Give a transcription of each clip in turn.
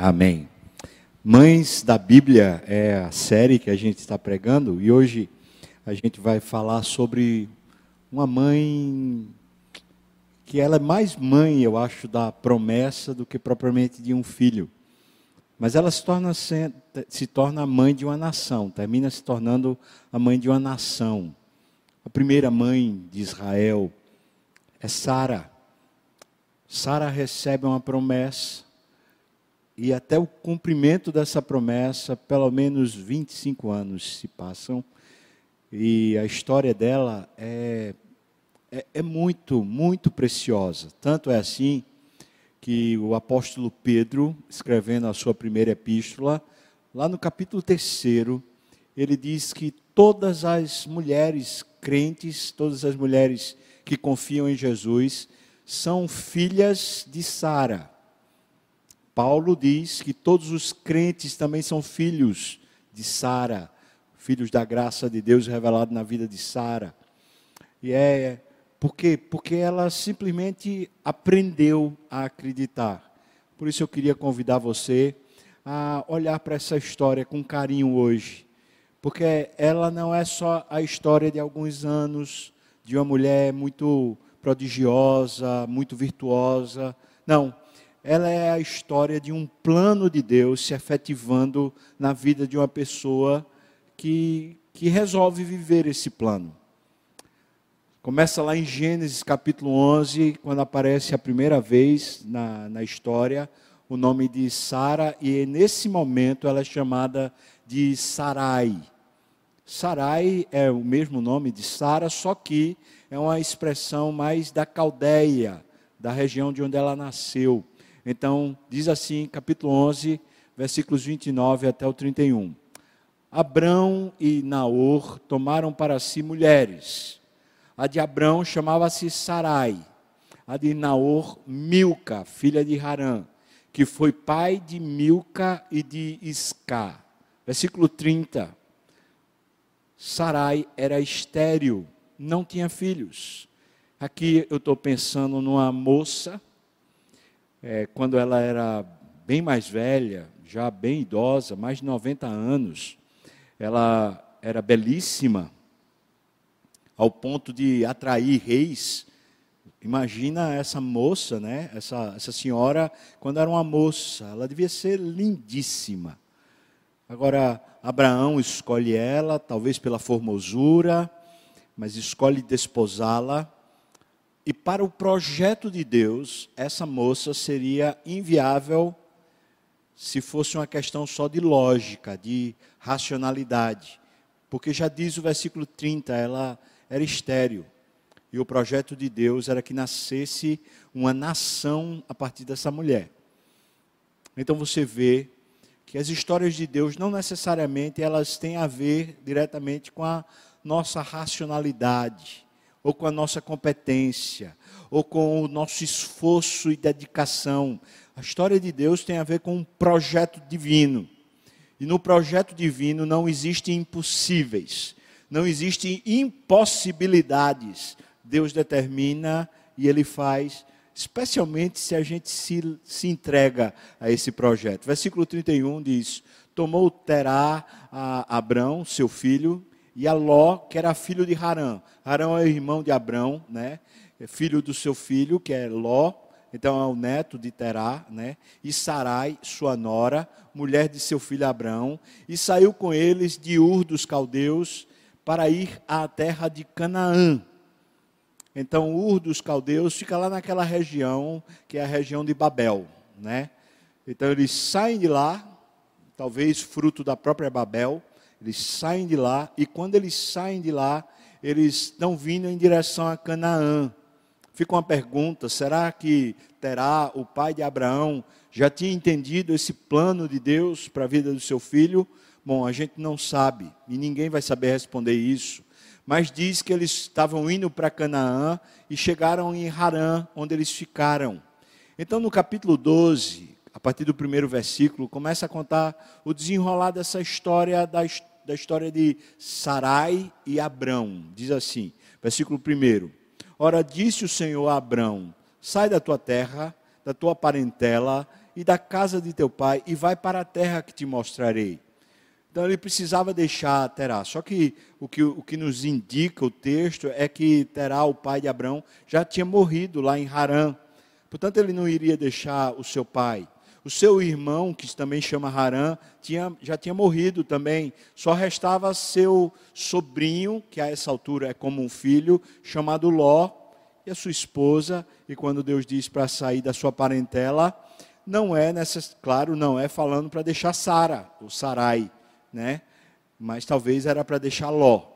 Amém. Mães da Bíblia é a série que a gente está pregando e hoje a gente vai falar sobre uma mãe que ela é mais mãe, eu acho, da promessa do que propriamente de um filho. Mas ela se torna, se torna a mãe de uma nação, termina se tornando a mãe de uma nação. A primeira mãe de Israel é Sara. Sara recebe uma promessa e até o cumprimento dessa promessa, pelo menos 25 anos se passam, e a história dela é, é, é, muito, muito preciosa. Tanto é assim que o apóstolo Pedro, escrevendo a sua primeira epístola, lá no capítulo 3, ele diz que todas as mulheres crentes, todas as mulheres que confiam em Jesus, são filhas de Sara. Paulo diz que todos os crentes também são filhos de Sara, filhos da graça de Deus revelado na vida de Sara. E é por quê? Porque ela simplesmente aprendeu a acreditar. Por isso eu queria convidar você a olhar para essa história com carinho hoje. Porque ela não é só a história de alguns anos de uma mulher muito prodigiosa, muito virtuosa. Não, ela é a história de um plano de Deus se efetivando na vida de uma pessoa que, que resolve viver esse plano. Começa lá em Gênesis capítulo 11, quando aparece a primeira vez na, na história o nome de Sara, e nesse momento ela é chamada de Sarai. Sarai é o mesmo nome de Sara, só que é uma expressão mais da Caldeia, da região de onde ela nasceu. Então, diz assim, capítulo 11, versículos 29 até o 31. Abrão e Naor tomaram para si mulheres. A de Abrão chamava-se Sarai, a de Naor, Milca, filha de Harã, que foi pai de Milca e de Isca. Versículo 30. Sarai era estéril, não tinha filhos. Aqui eu estou pensando numa moça é, quando ela era bem mais velha, já bem idosa, mais de 90 anos, ela era belíssima, ao ponto de atrair reis. Imagina essa moça, né? essa, essa senhora, quando era uma moça, ela devia ser lindíssima. Agora, Abraão escolhe ela, talvez pela formosura, mas escolhe desposá-la e para o projeto de Deus, essa moça seria inviável se fosse uma questão só de lógica, de racionalidade. Porque já diz o versículo 30, ela era estéril. E o projeto de Deus era que nascesse uma nação a partir dessa mulher. Então você vê que as histórias de Deus não necessariamente elas têm a ver diretamente com a nossa racionalidade ou com a nossa competência, ou com o nosso esforço e dedicação. A história de Deus tem a ver com um projeto divino. E no projeto divino não existem impossíveis, não existem impossibilidades. Deus determina e Ele faz, especialmente se a gente se, se entrega a esse projeto. Versículo 31 diz: Tomou Terá a Abrão, seu filho, e a Ló, que era filho de Harã. Harã é o irmão de Abrão, né? É filho do seu filho, que é Ló, então é o neto de Terá, né? E Sarai, sua nora, mulher de seu filho Abrão, e saiu com eles de Ur dos caldeus para ir à terra de Canaã. Então, Ur dos caldeus fica lá naquela região, que é a região de Babel, né? Então eles saem de lá, talvez fruto da própria Babel, eles saem de lá e quando eles saem de lá, eles estão vindo em direção a Canaã. Fica uma pergunta: será que Terá, o pai de Abraão, já tinha entendido esse plano de Deus para a vida do seu filho? Bom, a gente não sabe e ninguém vai saber responder isso. Mas diz que eles estavam indo para Canaã e chegaram em Harã, onde eles ficaram. Então, no capítulo 12, a partir do primeiro versículo, começa a contar o desenrolar dessa história da, da história de Sarai e Abrão. Diz assim, versículo 1. Ora, disse o Senhor a Abrão: Sai da tua terra, da tua parentela, e da casa de teu pai e vai para a terra que te mostrarei. Então ele precisava deixar Terá. Só que o, que o que nos indica o texto é que Terá, o pai de Abraão, já tinha morrido lá em Harã. Portanto, ele não iria deixar o seu pai. O seu irmão, que também chama Harã, tinha, já tinha morrido também. Só restava seu sobrinho, que a essa altura é como um filho, chamado Ló, e a sua esposa. E quando Deus diz para sair da sua parentela, não é necess... claro, não é falando para deixar Sara, o Sarai né? Mas talvez era para deixar Ló.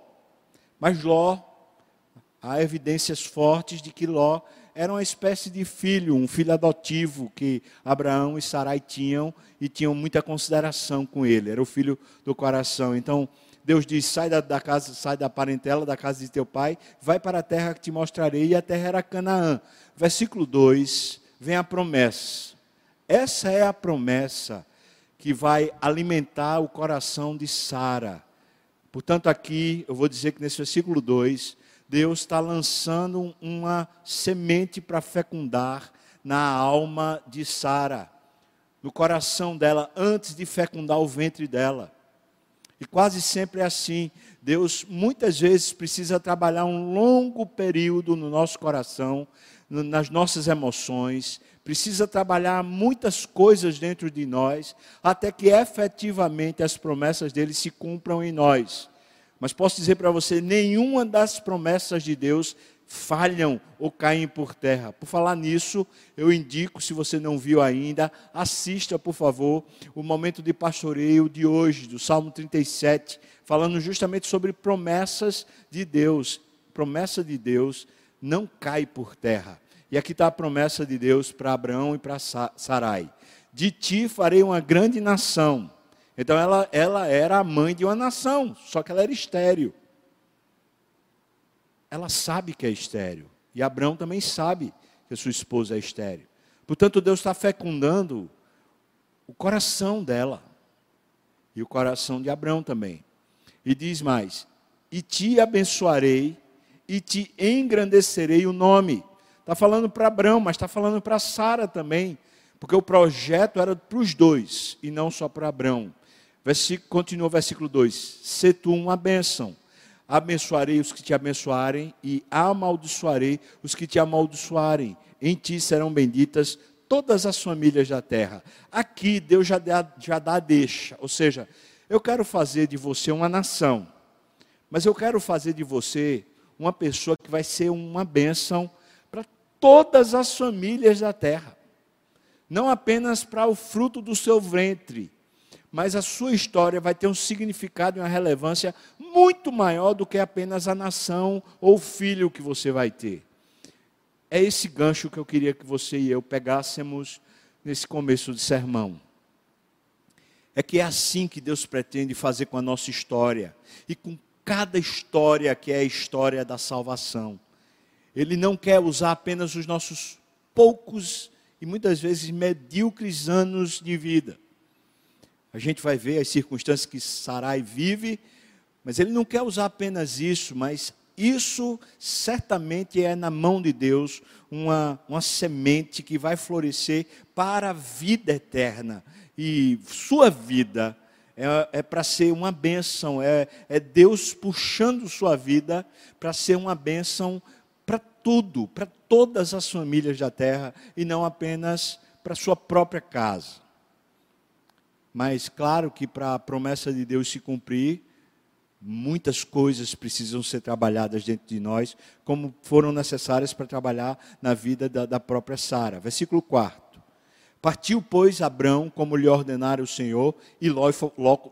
Mas Ló, há evidências fortes de que Ló era uma espécie de filho, um filho adotivo que Abraão e Sarai tinham e tinham muita consideração com ele. Era o filho do coração. Então, Deus diz: sai da, da, casa, sai da parentela, da casa de teu pai, vai para a terra que te mostrarei, e a terra era Canaã. Versículo 2, vem a promessa. Essa é a promessa que vai alimentar o coração de Sara. Portanto, aqui eu vou dizer que nesse versículo 2, Deus está lançando uma semente para fecundar na alma de Sara, no coração dela, antes de fecundar o ventre dela. E quase sempre é assim. Deus muitas vezes precisa trabalhar um longo período no nosso coração, nas nossas emoções, precisa trabalhar muitas coisas dentro de nós, até que efetivamente as promessas dele se cumpram em nós. Mas posso dizer para você: nenhuma das promessas de Deus falham ou caem por terra. Por falar nisso, eu indico, se você não viu ainda, assista, por favor, o momento de pastoreio de hoje, do Salmo 37, falando justamente sobre promessas de Deus. Promessa de Deus não cai por terra. E aqui está a promessa de Deus para Abraão e para Sarai: De ti farei uma grande nação. Então ela, ela era a mãe de uma nação, só que ela era estéreo. Ela sabe que é estéreo. E Abraão também sabe que sua esposa é estéreo. Portanto, Deus está fecundando o coração dela. E o coração de Abraão também. E diz mais: E te abençoarei, e te engrandecerei o nome Está falando para Abraão, mas está falando para Sara também, porque o projeto era para os dois e não só para Abraão. Versículo, continua o versículo 2: Se tu uma bênção, abençoarei os que te abençoarem e amaldiçoarei os que te amaldiçoarem. Em ti serão benditas todas as famílias da terra. Aqui Deus já dá, já dá a deixa, ou seja, eu quero fazer de você uma nação, mas eu quero fazer de você uma pessoa que vai ser uma bênção todas as famílias da terra. Não apenas para o fruto do seu ventre, mas a sua história vai ter um significado e uma relevância muito maior do que apenas a nação ou o filho que você vai ter. É esse gancho que eu queria que você e eu pegássemos nesse começo de sermão. É que é assim que Deus pretende fazer com a nossa história e com cada história que é a história da salvação. Ele não quer usar apenas os nossos poucos e muitas vezes medíocres anos de vida. A gente vai ver as circunstâncias que Sarai vive, mas ele não quer usar apenas isso, mas isso certamente é na mão de Deus uma, uma semente que vai florescer para a vida eterna. E sua vida é, é para ser uma bênção, é, é Deus puxando sua vida para ser uma bênção tudo, para todas as famílias da terra e não apenas para sua própria casa. Mas claro que para a promessa de Deus se cumprir, muitas coisas precisam ser trabalhadas dentro de nós, como foram necessárias para trabalhar na vida da, da própria Sara. Versículo 4. Partiu, pois, Abrão, como lhe ordenara o Senhor, e Ló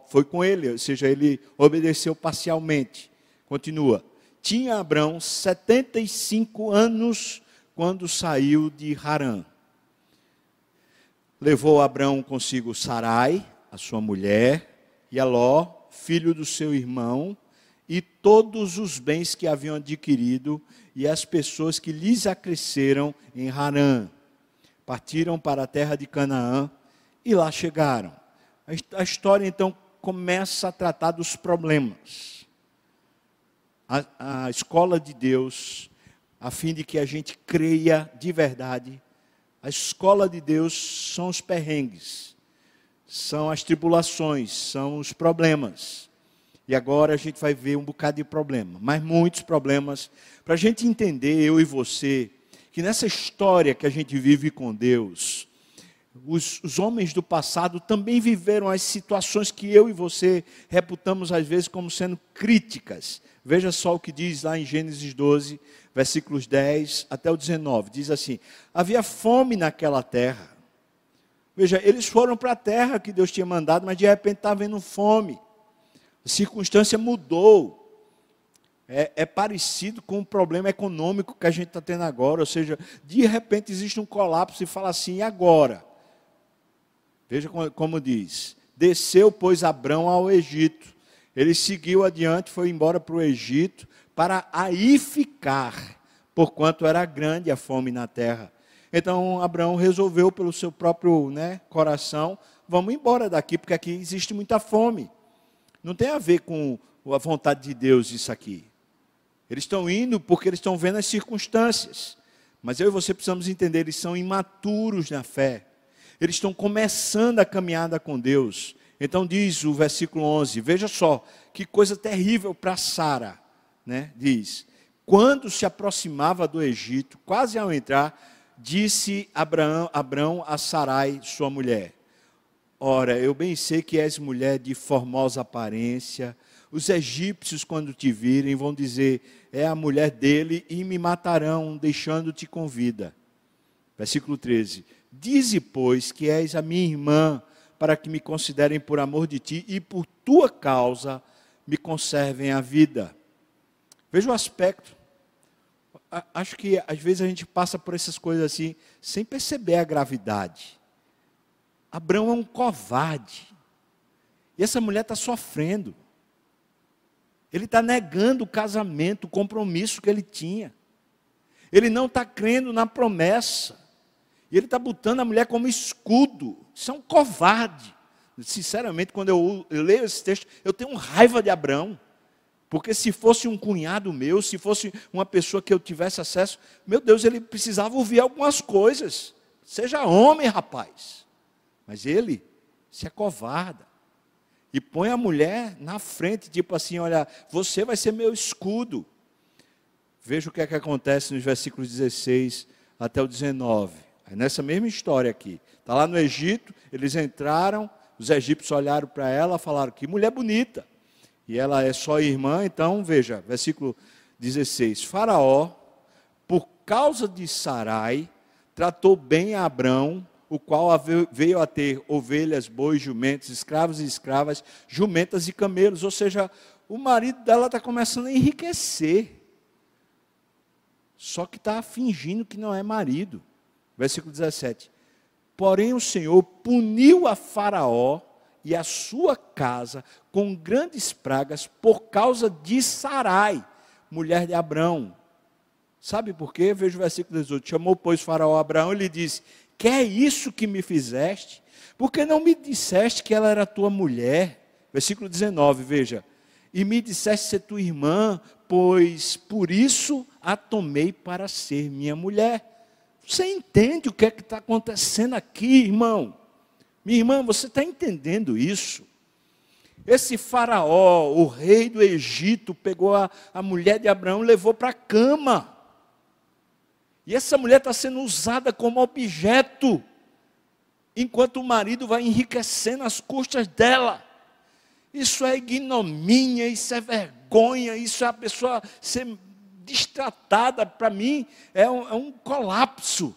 foi com ele, ou seja, ele obedeceu parcialmente. Continua tinha Abrão 75 anos quando saiu de Harã. Levou Abrão consigo Sarai, a sua mulher, e Aló, filho do seu irmão, e todos os bens que haviam adquirido e as pessoas que lhes acresceram em Harã. Partiram para a terra de Canaã e lá chegaram. A história então começa a tratar dos problemas a, a escola de Deus, a fim de que a gente creia de verdade A escola de Deus são os perrengues, são as tribulações, são os problemas. E agora a gente vai ver um bocado de problema, mas muitos problemas, para a gente entender, eu e você, que nessa história que a gente vive com Deus, os, os, homens do passado também viveram as situações que eu e você reputamos às vezes como sendo críticas. Veja só o que diz lá em Gênesis 12, versículos 10 até o 19. Diz assim: Havia fome naquela terra. Veja, eles foram para a terra que Deus tinha mandado, mas de repente estava havendo fome. A circunstância mudou. É, é, parecido com o problema econômico que a gente está tendo agora. Ou seja, de repente existe um colapso e fala assim: e agora? Veja como, como diz: Desceu, pois, Abrão ao Egito. Ele seguiu adiante, foi embora para o Egito para aí ficar, porquanto era grande a fome na terra. Então Abraão resolveu pelo seu próprio né, coração, vamos embora daqui, porque aqui existe muita fome. Não tem a ver com a vontade de Deus isso aqui. Eles estão indo porque eles estão vendo as circunstâncias. Mas eu e você precisamos entender, eles são imaturos na fé. Eles estão começando a caminhada com Deus. Então diz o versículo 11, veja só, que coisa terrível para Sara né, diz: Quando se aproximava do Egito, quase ao entrar, disse Abraão, Abraão a Sarai, sua mulher: Ora, eu bem sei que és mulher de formosa aparência. Os egípcios, quando te virem, vão dizer: É a mulher dele, e me matarão, deixando-te com vida. Versículo 13: Dize, pois, que és a minha irmã, para que me considerem por amor de ti e por tua causa me conservem a vida. Veja o aspecto. Acho que às vezes a gente passa por essas coisas assim, sem perceber a gravidade. Abraão é um covarde. E essa mulher está sofrendo. Ele está negando o casamento, o compromisso que ele tinha. Ele não está crendo na promessa. E ele está botando a mulher como escudo. Isso é um covarde. Sinceramente, quando eu, eu leio esse texto, eu tenho raiva de Abraão. Porque se fosse um cunhado meu, se fosse uma pessoa que eu tivesse acesso, meu Deus, ele precisava ouvir algumas coisas. Seja homem, rapaz. Mas ele se acovarda. E põe a mulher na frente, tipo assim: olha, você vai ser meu escudo. Veja o que é que acontece nos versículos 16 até o 19. É nessa mesma história aqui. Está lá no Egito, eles entraram, os egípcios olharam para ela falaram: que mulher bonita e ela é só irmã, então veja, versículo 16: Faraó, por causa de Sarai, tratou bem a Abrão, o qual veio a ter ovelhas, bois, jumentos, escravos e escravas, jumentas e camelos. Ou seja, o marido dela está começando a enriquecer. Só que está fingindo que não é marido. Versículo 17. Porém, o Senhor puniu a Faraó e a sua casa com grandes pragas por causa de Sarai, mulher de Abrão. Sabe por quê? Veja o versículo 18. Chamou, pois, Faraó Abraão e lhe disse: Que é isso que me fizeste? Porque não me disseste que ela era tua mulher? Versículo 19, veja. E me disseste ser tua irmã, pois por isso a tomei para ser minha mulher. Você entende o que é que está acontecendo aqui, irmão? Minha irmã, você está entendendo isso? Esse faraó, o rei do Egito, pegou a, a mulher de Abraão e levou para a cama. E essa mulher está sendo usada como objeto, enquanto o marido vai enriquecendo as custas dela. Isso é ignomínia, isso é vergonha, isso é a pessoa ser destratada. Para mim, é um, é um colapso.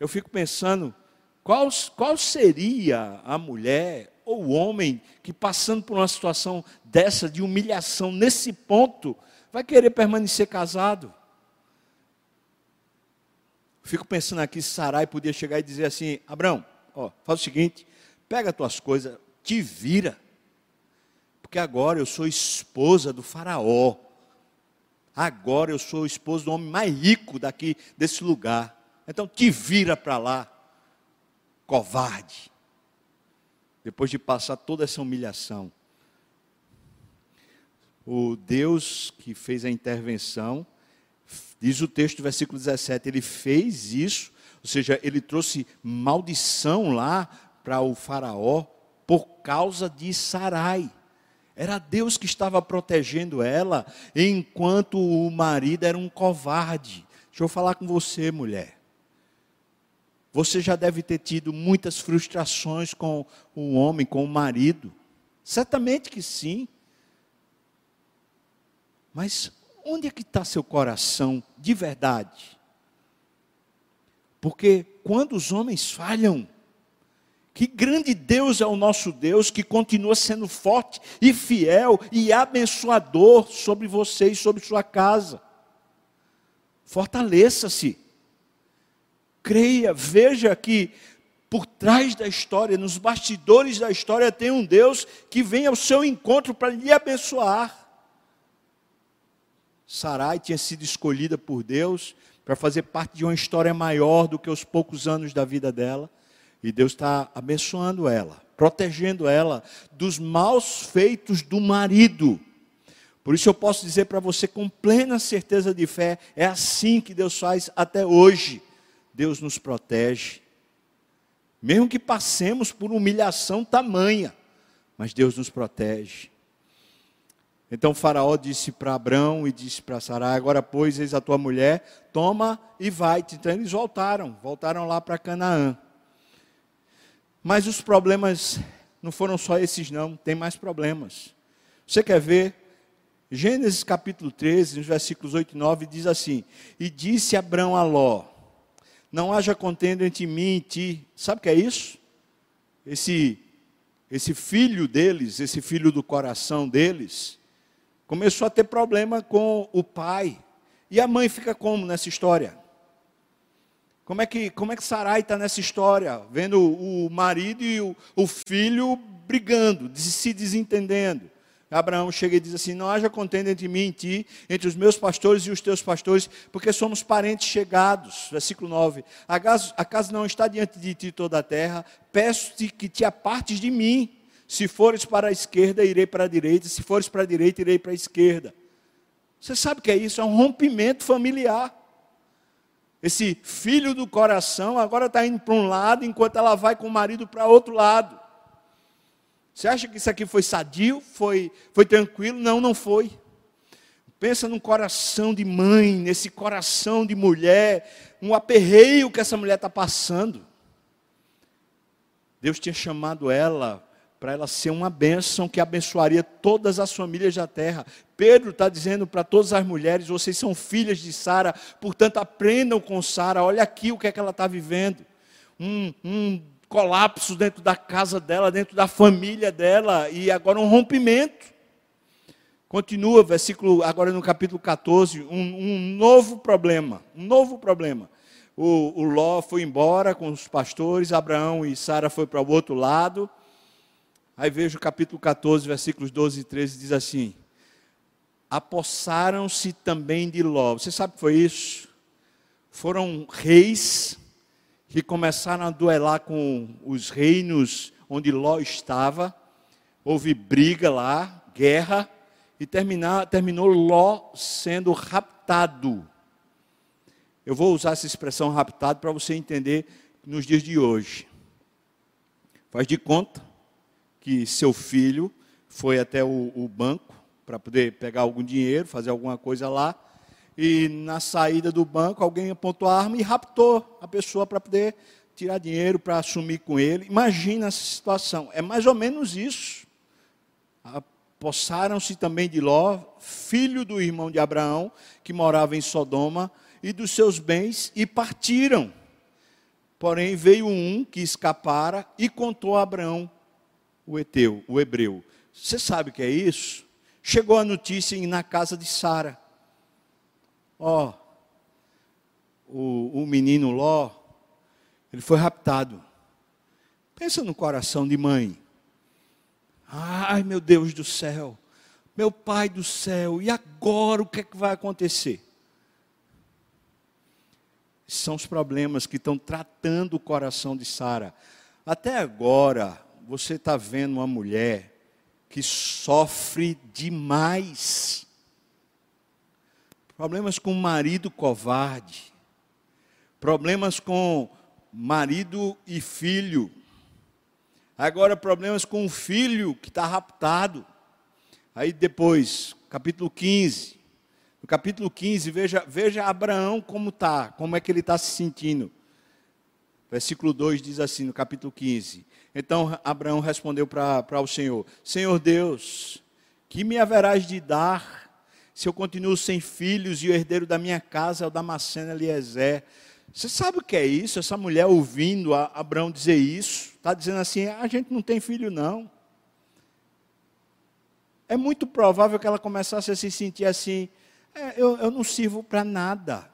Eu fico pensando, qual, qual seria a mulher ou o homem que, passando por uma situação dessa, de humilhação, nesse ponto, vai querer permanecer casado? Fico pensando aqui, Sarai podia chegar e dizer assim: Abraão, ó, faz o seguinte, pega as tuas coisas, te vira, porque agora eu sou esposa do Faraó. Agora eu sou esposa do homem mais rico daqui desse lugar. Então te vira para lá covarde, depois de passar toda essa humilhação, o Deus que fez a intervenção Diz o texto, versículo 17, ele fez isso, ou seja, ele trouxe maldição lá para o faraó por causa de Sarai. Era Deus que estava protegendo ela, enquanto o marido era um covarde. Deixa eu falar com você, mulher. Você já deve ter tido muitas frustrações com o homem, com o marido. Certamente que sim. Mas onde é que está seu coração de verdade? Porque quando os homens falham, que grande Deus é o nosso Deus, que continua sendo forte e fiel e abençoador sobre você e sobre sua casa. Fortaleça-se. Creia, veja que por trás da história, nos bastidores da história, tem um Deus que vem ao seu encontro para lhe abençoar. Sarai tinha sido escolhida por Deus para fazer parte de uma história maior do que os poucos anos da vida dela. E Deus está abençoando ela, protegendo ela dos maus feitos do marido. Por isso eu posso dizer para você com plena certeza de fé: é assim que Deus faz até hoje. Deus nos protege. Mesmo que passemos por humilhação tamanha, mas Deus nos protege. Então Faraó disse para Abrão e disse para Sarai: Agora, pois, eis a tua mulher, toma e vai. Então eles voltaram, voltaram lá para Canaã. Mas os problemas não foram só esses, não, tem mais problemas. Você quer ver? Gênesis capítulo 13, nos versículos 8 e 9, diz assim: E disse Abrão a Ló: Não haja contenda entre mim e ti. Sabe o que é isso? Esse, esse filho deles, esse filho do coração deles, começou a ter problema com o pai. E a mãe fica como nessa história? Como é que, como é que Sarai está nessa história? Vendo o marido e o, o filho brigando, se desentendendo. Abraão chega e diz assim: Não haja contenda entre mim e ti, entre os meus pastores e os teus pastores, porque somos parentes chegados. Versículo 9: Acaso, acaso não está diante de ti toda a terra? Peço-te que te apartes de mim. Se fores para a esquerda, irei para a direita. Se fores para a direita, irei para a esquerda. Você sabe o que é isso? É um rompimento familiar. Esse filho do coração agora está indo para um lado, enquanto ela vai com o marido para outro lado. Você acha que isso aqui foi sadio? Foi, foi tranquilo? Não, não foi. Pensa num coração de mãe, nesse coração de mulher, um aperreio que essa mulher está passando. Deus tinha chamado ela para ela ser uma bênção que abençoaria todas as famílias da terra. Pedro está dizendo para todas as mulheres: vocês são filhas de Sara, portanto aprendam com Sara. Olha aqui o que é que ela está vivendo. Um, um colapso dentro da casa dela, dentro da família dela, e agora um rompimento. Continua, versículo, agora no capítulo 14, um, um novo problema, um novo problema. O, o Ló foi embora com os pastores, Abraão e Sara foi para o outro lado, Aí veja o capítulo 14, versículos 12 e 13, diz assim: Apossaram-se também de Ló. Você sabe o que foi isso? Foram reis que começaram a duelar com os reinos onde Ló estava. Houve briga lá, guerra, e terminar, terminou Ló sendo raptado. Eu vou usar essa expressão raptado para você entender nos dias de hoje. Faz de conta que seu filho foi até o, o banco para poder pegar algum dinheiro, fazer alguma coisa lá, e na saída do banco alguém apontou a arma e raptou a pessoa para poder tirar dinheiro para assumir com ele. Imagina essa situação. É mais ou menos isso. Apossaram-se também de Ló, filho do irmão de Abraão, que morava em Sodoma, e dos seus bens, e partiram. Porém, veio um que escapara e contou a Abraão o Eteu, o hebreu. Você sabe o que é isso? Chegou a notícia na casa de Sara. Ó, o, o menino Ló, ele foi raptado. Pensa no coração de mãe. Ai, meu Deus do céu. Meu pai do céu. E agora o que é que vai acontecer? São os problemas que estão tratando o coração de Sara. Até agora, você está vendo uma mulher que sofre demais. problemas com marido covarde, problemas com marido e filho, agora problemas com o filho que está raptado. Aí depois, capítulo 15. No capítulo 15, veja, veja Abraão como está, como é que ele está se sentindo. Versículo 2 diz assim, no capítulo 15: Então Abraão respondeu para o Senhor: Senhor Deus, que me haverás de dar se eu continuo sem filhos e o herdeiro da minha casa é o Damasceno Eliezer? Você sabe o que é isso? Essa mulher ouvindo Abraão dizer isso, está dizendo assim: a gente não tem filho, não. É muito provável que ela começasse a se sentir assim: é, eu, eu não sirvo para nada.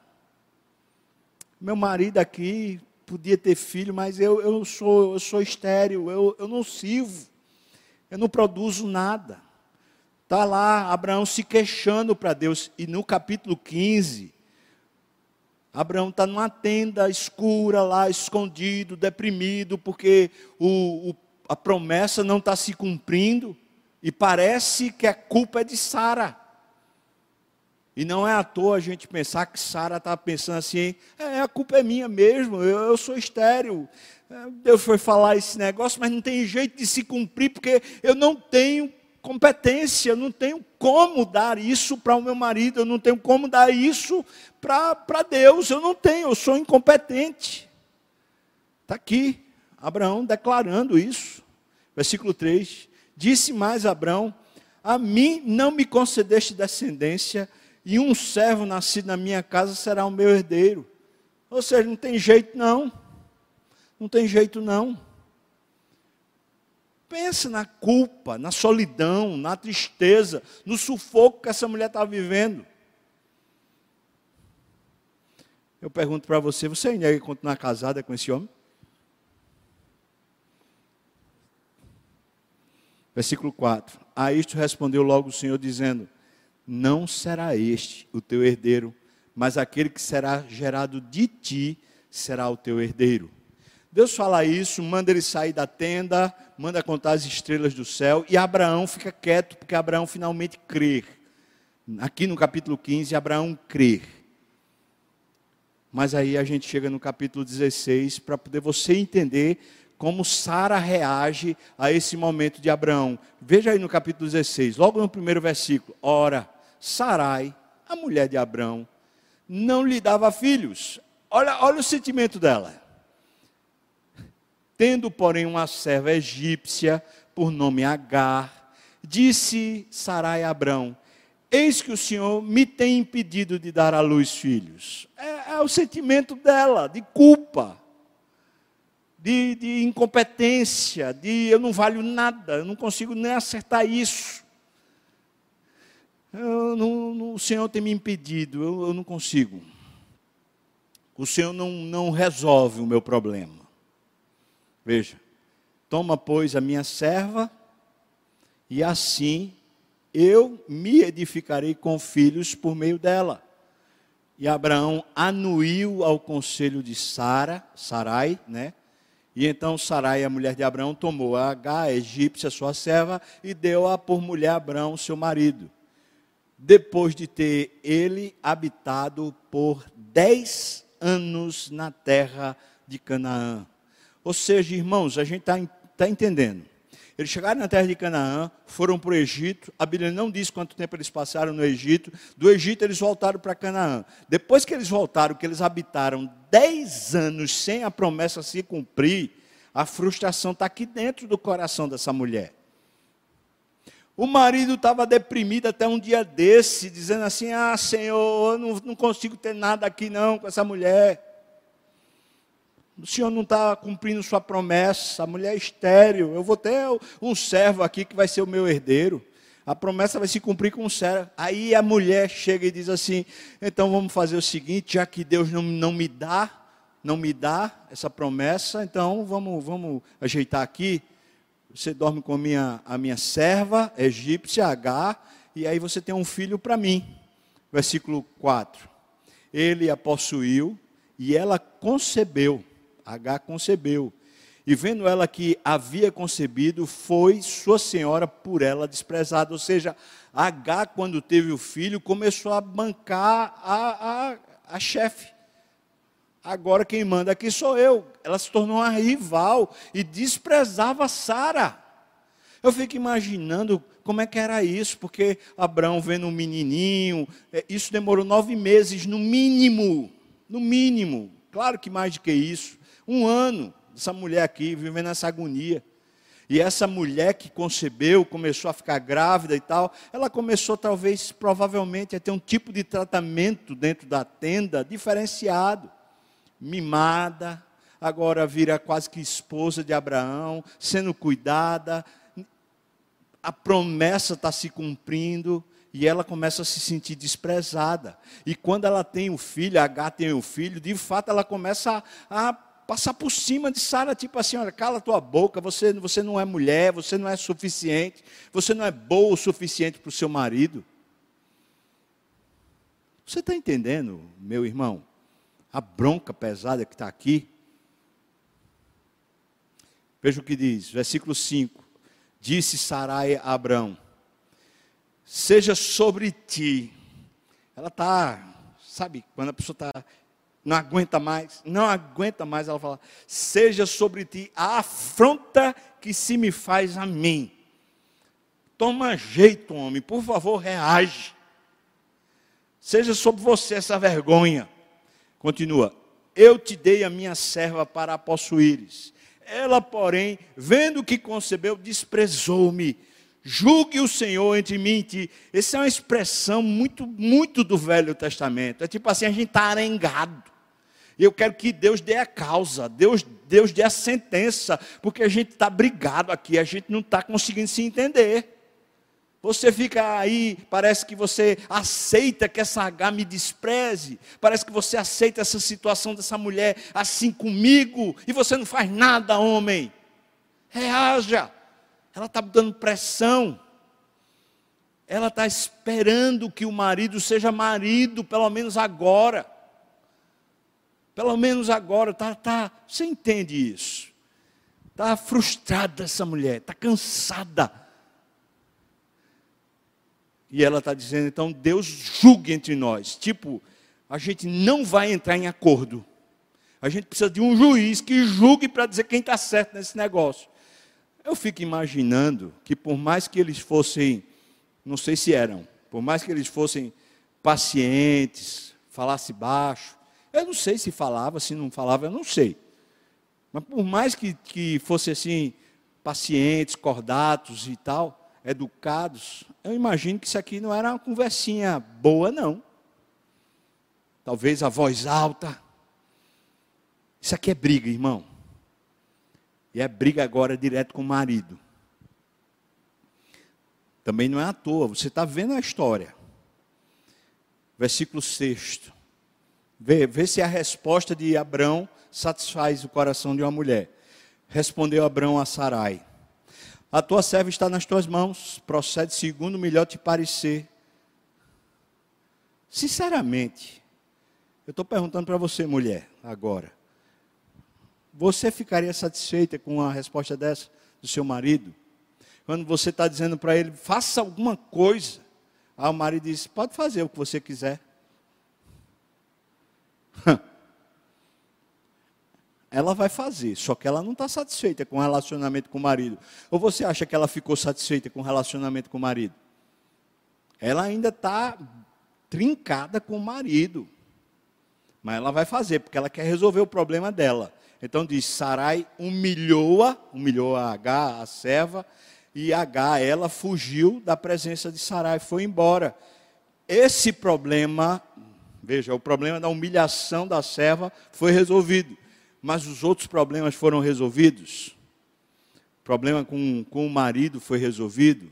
Meu marido aqui podia ter filho, mas eu, eu, sou, eu sou estéril, eu, eu não sirvo, eu não produzo nada. Está lá Abraão se queixando para Deus, e no capítulo 15, Abraão está numa tenda escura lá, escondido, deprimido, porque o, o, a promessa não está se cumprindo, e parece que a culpa é de Sara. E não é à toa a gente pensar que Sara está pensando assim: é, a culpa é minha mesmo, eu, eu sou estéril. É, Deus foi falar esse negócio, mas não tem jeito de se cumprir, porque eu não tenho competência, eu não tenho como dar isso para o meu marido, eu não tenho como dar isso para Deus, eu não tenho, eu sou incompetente. Está aqui, Abraão declarando isso. Versículo 3: Disse mais Abraão: A mim não me concedeste descendência, e um servo nascido na minha casa será o meu herdeiro. Ou seja, não tem jeito não. Não tem jeito não. Pensa na culpa, na solidão, na tristeza, no sufoco que essa mulher está vivendo. Eu pergunto para você: você ainda quer continuar casada com esse homem? Versículo 4. A isto respondeu logo o Senhor, dizendo: Não será este o teu herdeiro, mas aquele que será gerado de ti será o teu herdeiro. Deus fala isso, manda ele sair da tenda, manda contar as estrelas do céu, e Abraão fica quieto, porque Abraão finalmente crê. Aqui no capítulo 15, Abraão crê. Mas aí a gente chega no capítulo 16 para poder você entender como Sara reage a esse momento de Abraão. Veja aí no capítulo 16, logo no primeiro versículo. Ora, Sarai, a mulher de Abraão, não lhe dava filhos. Olha, olha o sentimento dela. Tendo, porém, uma serva egípcia, por nome Agar, disse Sarai a Abrão: Eis que o Senhor me tem impedido de dar à luz filhos. É, é o sentimento dela, de culpa, de, de, incompetência, de eu não valho nada, eu não consigo nem acertar isso. Não, o Senhor tem me impedido, eu, eu não consigo. O Senhor não, não resolve o meu problema. Veja, toma, pois, a minha serva, e assim eu me edificarei com filhos por meio dela. E Abraão anuiu ao conselho de Sara, Sarai, né? E então Sarai, a mulher de Abraão, tomou a H, a egípcia, sua serva, e deu-a por mulher a Abraão, seu marido. Depois de ter ele habitado por dez anos na terra de Canaã. Ou seja, irmãos, a gente está tá entendendo. Eles chegaram na terra de Canaã, foram para o Egito. A Bíblia não diz quanto tempo eles passaram no Egito. Do Egito eles voltaram para Canaã. Depois que eles voltaram, que eles habitaram dez anos sem a promessa se cumprir, a frustração está aqui dentro do coração dessa mulher. O marido estava deprimido até um dia desse, dizendo assim: Ah, Senhor, eu não, não consigo ter nada aqui não com essa mulher o senhor não está cumprindo sua promessa, a mulher é estéreo, eu vou ter um servo aqui que vai ser o meu herdeiro. A promessa vai se cumprir com o servo. Aí a mulher chega e diz assim: então vamos fazer o seguinte, já que Deus não, não me dá, não me dá essa promessa, então vamos, vamos ajeitar aqui. Você dorme com a minha, a minha serva egípcia, H, e aí você tem um filho para mim. Versículo 4. Ele a possuiu e ela concebeu H concebeu. e vendo ela que havia concebido, foi sua senhora por ela desprezada. Ou seja, H, quando teve o filho, começou a bancar a, a, a chefe. Agora quem manda aqui sou eu. Ela se tornou uma rival e desprezava Sara. Eu fico imaginando como é que era isso, porque Abraão vendo um menininho, é, isso demorou nove meses no mínimo, no mínimo. Claro que mais do que isso, um ano essa mulher aqui vivendo essa agonia. E essa mulher que concebeu, começou a ficar grávida e tal, ela começou talvez, provavelmente, a ter um tipo de tratamento dentro da tenda diferenciado. Mimada, agora vira quase que esposa de Abraão, sendo cuidada, a promessa está se cumprindo e ela começa a se sentir desprezada. E quando ela tem o filho, a H tem o filho, de fato ela começa a, a passar por cima de Sara, tipo assim: olha, cala tua boca, você, você não é mulher, você não é suficiente, você não é boa o suficiente para o seu marido. Você está entendendo, meu irmão? A bronca pesada que está aqui. Veja o que diz, versículo 5. Disse Sarai a Abraão: Seja sobre ti. Ela está, sabe, quando a pessoa está, não aguenta mais, não aguenta mais, ela fala: Seja sobre ti a afronta que se me faz a mim. Toma jeito, homem, por favor, reage. Seja sobre você essa vergonha. Continua: Eu te dei a minha serva para a possuíres ela, porém, vendo que concebeu, desprezou-me. Julgue o Senhor entre mim e ti. Essa é uma expressão muito, muito do Velho Testamento. É tipo assim, a gente está arengado. Eu quero que Deus dê a causa, Deus, Deus dê a sentença, porque a gente está brigado aqui, a gente não está conseguindo se entender. Você fica aí, parece que você aceita que essa H me despreze, parece que você aceita essa situação dessa mulher assim comigo, e você não faz nada, homem. Reaja. Ela está dando pressão. Ela está esperando que o marido seja marido, pelo menos agora. Pelo menos agora, tá, tá, você entende isso? Está frustrada essa mulher, está cansada e ela está dizendo, então Deus julgue entre nós. Tipo, a gente não vai entrar em acordo. A gente precisa de um juiz que julgue para dizer quem está certo nesse negócio. Eu fico imaginando que por mais que eles fossem, não sei se eram, por mais que eles fossem pacientes, falasse baixo, eu não sei se falava, se não falava, eu não sei. Mas por mais que, que fosse assim, pacientes, cordatos e tal, educados, eu imagino que isso aqui não era uma conversinha boa, não. Talvez a voz alta. Isso aqui é briga, irmão. E é briga agora direto com o marido. Também não é à toa, você está vendo a história. Versículo 6. Vê, vê se a resposta de Abraão satisfaz o coração de uma mulher. Respondeu Abraão a Sarai: a tua serva está nas tuas mãos, procede segundo melhor te parecer. Sinceramente, eu estou perguntando para você, mulher, agora. Você ficaria satisfeita com a resposta dessa do seu marido? Quando você está dizendo para ele, faça alguma coisa. Aí o marido diz, pode fazer o que você quiser. ela vai fazer, só que ela não está satisfeita com o relacionamento com o marido. Ou você acha que ela ficou satisfeita com o relacionamento com o marido? Ela ainda está trincada com o marido. Mas ela vai fazer, porque ela quer resolver o problema dela. Então diz: Sarai humilhou-a, humilhou a H, a serva, e H, ela fugiu da presença de Sarai, foi embora. Esse problema, veja, o problema da humilhação da serva foi resolvido mas os outros problemas foram resolvidos? O problema com, com o marido foi resolvido?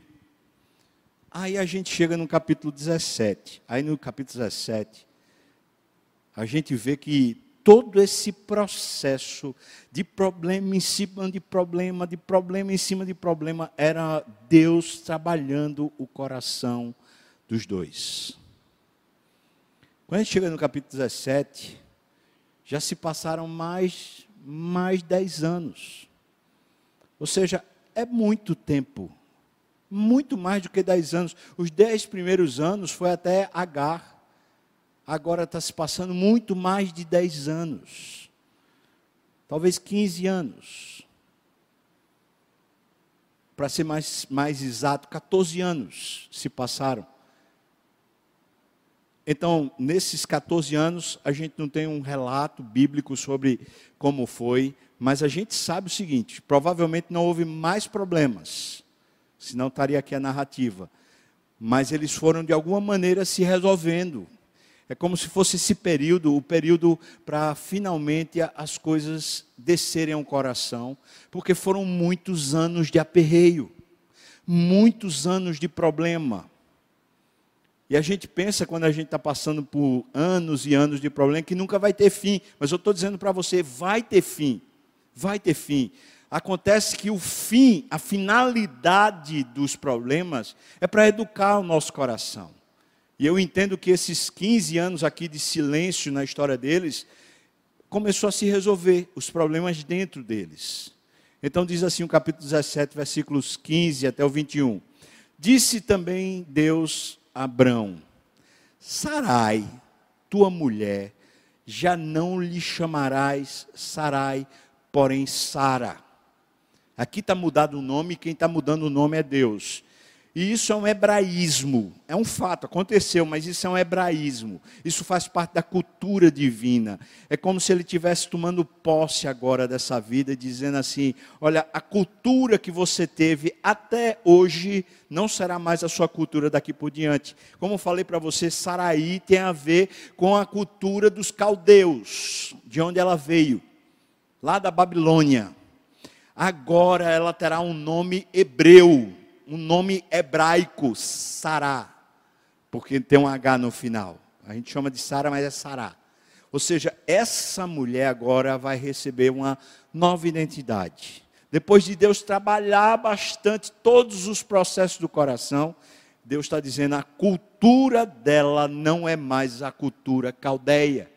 Aí a gente chega no capítulo 17. Aí no capítulo 17, a gente vê que todo esse processo de problema em cima de problema, de problema em cima de problema, era Deus trabalhando o coração dos dois. Quando a gente chega no capítulo 17, já se passaram mais, mais dez anos. Ou seja, é muito tempo. Muito mais do que 10 anos. Os 10 primeiros anos foi até Agar. Agora está se passando muito mais de 10 anos. Talvez 15 anos. Para ser mais, mais exato, 14 anos se passaram. Então, nesses 14 anos, a gente não tem um relato bíblico sobre como foi, mas a gente sabe o seguinte: provavelmente não houve mais problemas, senão estaria aqui a narrativa. Mas eles foram de alguma maneira se resolvendo. É como se fosse esse período, o período para finalmente as coisas descerem ao coração, porque foram muitos anos de aperreio, muitos anos de problema. E a gente pensa, quando a gente está passando por anos e anos de problema, que nunca vai ter fim. Mas eu estou dizendo para você, vai ter fim vai ter fim. Acontece que o fim, a finalidade dos problemas é para educar o nosso coração. E eu entendo que esses 15 anos aqui de silêncio na história deles, começou a se resolver os problemas dentro deles. Então diz assim o capítulo 17, versículos 15 até o 21. Disse também Deus Abrão: Sarai, tua mulher, já não lhe chamarás Sarai, porém Sara. Aqui está mudado o nome, quem está mudando o nome é Deus. E isso é um hebraísmo, é um fato, aconteceu, mas isso é um hebraísmo. Isso faz parte da cultura divina. É como se ele estivesse tomando posse agora dessa vida, dizendo assim: olha, a cultura que você teve até hoje não será mais a sua cultura daqui por diante. Como falei para você, Saraí tem a ver com a cultura dos caldeus, de onde ela veio lá da Babilônia. Agora ela terá um nome hebreu, um nome hebraico, Sará, porque tem um H no final. A gente chama de Sara, mas é Sará. Ou seja, essa mulher agora vai receber uma nova identidade. Depois de Deus trabalhar bastante todos os processos do coração, Deus está dizendo: a cultura dela não é mais a cultura caldeia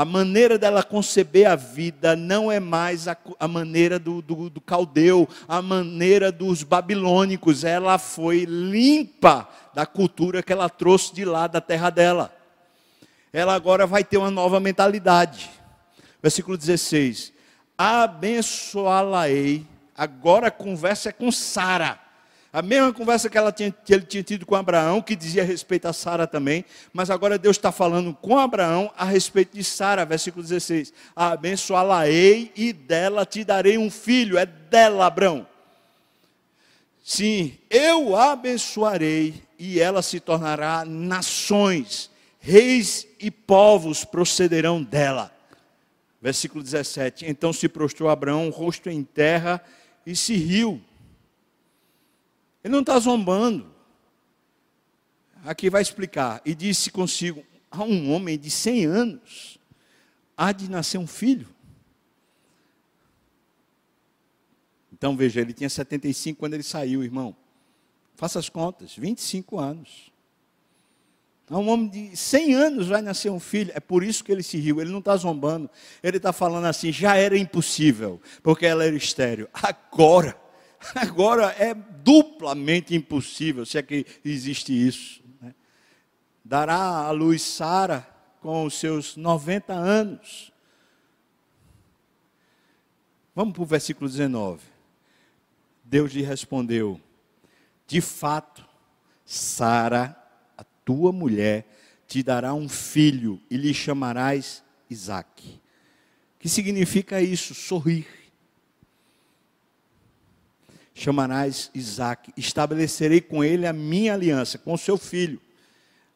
a maneira dela conceber a vida não é mais a, a maneira do, do, do, caldeu, a maneira dos babilônicos. Ela foi limpa da cultura que ela trouxe de lá da terra dela. Ela agora vai ter uma nova mentalidade. Versículo 16: Abençoá-la-ei. Agora a conversa é com Sara a mesma conversa que, ela tinha, que ele tinha tido com Abraão, que dizia a respeito a Sara também, mas agora Deus está falando com Abraão a respeito de Sara, versículo 16: Abençoá-la-ei e dela te darei um filho, é dela, Abraão. Sim, eu a abençoarei e ela se tornará nações, reis e povos procederão dela. Versículo 17: Então se prostrou Abraão, rosto em terra, e se riu. Ele não está zombando. Aqui vai explicar. E disse consigo: a um homem de 100 anos há de nascer um filho. Então veja, ele tinha 75 quando ele saiu, irmão. Faça as contas, 25 anos. A um homem de 100 anos vai nascer um filho. É por isso que ele se riu. Ele não está zombando. Ele está falando assim: já era impossível, porque ela era estéreo. Agora Agora é duplamente impossível, se é que existe isso. Né? Dará à luz Sara com os seus 90 anos. Vamos para o versículo 19. Deus lhe respondeu: De fato, Sara, a tua mulher, te dará um filho e lhe chamarás Isaque. Que significa isso? Sorrir chamarás Isaac, estabelecerei com ele a minha aliança, com seu filho,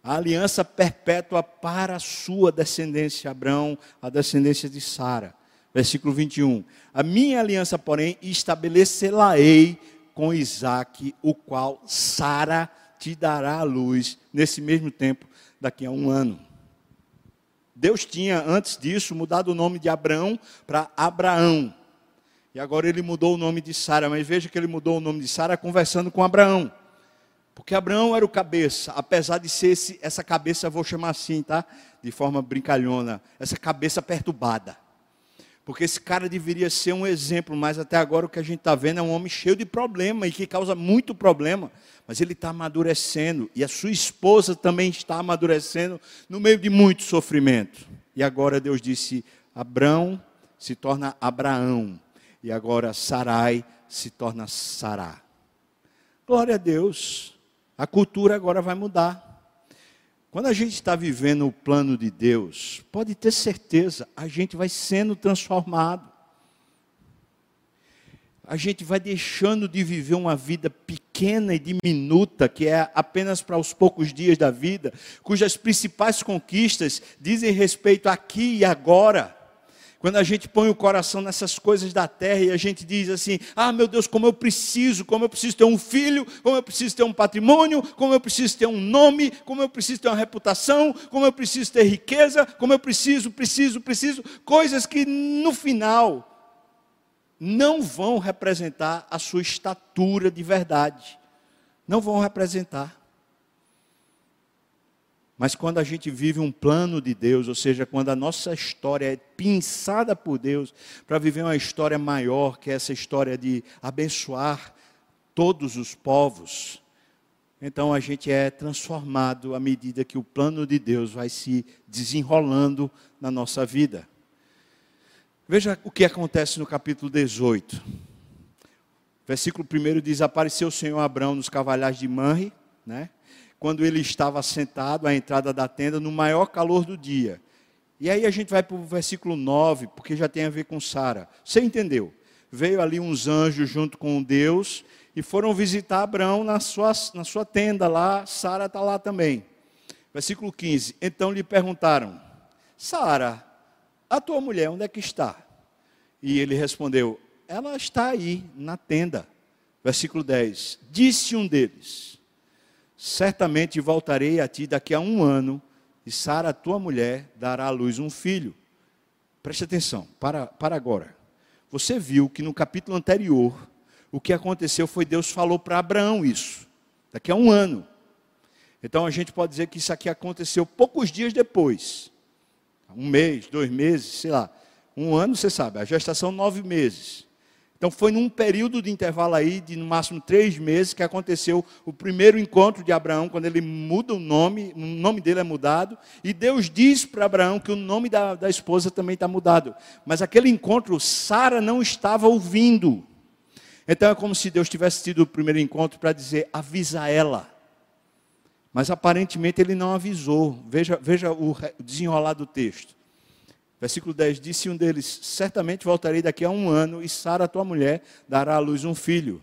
a aliança perpétua para a sua descendência, Abraão, a descendência de Sara. Versículo 21. A minha aliança, porém, estabelecerei com Isaac, o qual Sara te dará a luz nesse mesmo tempo, daqui a um ano. Deus tinha, antes disso, mudado o nome de Abraão para Abraão. E agora ele mudou o nome de Sara, mas veja que ele mudou o nome de Sara conversando com Abraão. Porque Abraão era o cabeça, apesar de ser esse, essa cabeça, vou chamar assim, tá? De forma brincalhona, essa cabeça perturbada. Porque esse cara deveria ser um exemplo, mas até agora o que a gente está vendo é um homem cheio de problema e que causa muito problema. Mas ele está amadurecendo e a sua esposa também está amadurecendo no meio de muito sofrimento. E agora Deus disse: Abrão se torna Abraão, e agora Sarai se torna Sará. Glória a Deus, a cultura agora vai mudar. Quando a gente está vivendo o plano de Deus, pode ter certeza, a gente vai sendo transformado. A gente vai deixando de viver uma vida pequena e diminuta, que é apenas para os poucos dias da vida, cujas principais conquistas dizem respeito aqui e agora. Quando a gente põe o coração nessas coisas da terra e a gente diz assim: ah, meu Deus, como eu preciso, como eu preciso ter um filho, como eu preciso ter um patrimônio, como eu preciso ter um nome, como eu preciso ter uma reputação, como eu preciso ter riqueza, como eu preciso, preciso, preciso, coisas que no final não vão representar a sua estatura de verdade, não vão representar. Mas quando a gente vive um plano de Deus, ou seja, quando a nossa história é pensada por Deus para viver uma história maior, que é essa história de abençoar todos os povos, então a gente é transformado à medida que o plano de Deus vai se desenrolando na nossa vida. Veja o que acontece no capítulo 18. Versículo 1 diz: Apareceu o Senhor Abraão nos cavalhares de Manre, né? Quando ele estava sentado à entrada da tenda no maior calor do dia. E aí a gente vai para o versículo 9, porque já tem a ver com Sara. Você entendeu? Veio ali uns anjos junto com Deus e foram visitar Abraão na sua, na sua tenda lá, Sara está lá também. Versículo 15. Então lhe perguntaram: Sara, a tua mulher onde é que está? E ele respondeu: Ela está aí na tenda. Versículo 10. Disse um deles: certamente voltarei a ti daqui a um ano, e Sara, tua mulher, dará à luz um filho. Preste atenção, para, para agora. Você viu que no capítulo anterior, o que aconteceu foi Deus falou para Abraão isso, daqui a um ano. Então a gente pode dizer que isso aqui aconteceu poucos dias depois. Um mês, dois meses, sei lá. Um ano, você sabe, a gestação nove meses. Então foi num período de intervalo aí, de no máximo três meses, que aconteceu o primeiro encontro de Abraão, quando ele muda o nome, o nome dele é mudado, e Deus diz para Abraão que o nome da, da esposa também está mudado. Mas aquele encontro, Sara não estava ouvindo. Então é como se Deus tivesse tido o primeiro encontro para dizer, avisa ela. Mas aparentemente ele não avisou. Veja, veja o desenrolar do texto. Versículo 10: Disse um deles: Certamente voltarei daqui a um ano, e Sara, tua mulher, dará à luz um filho.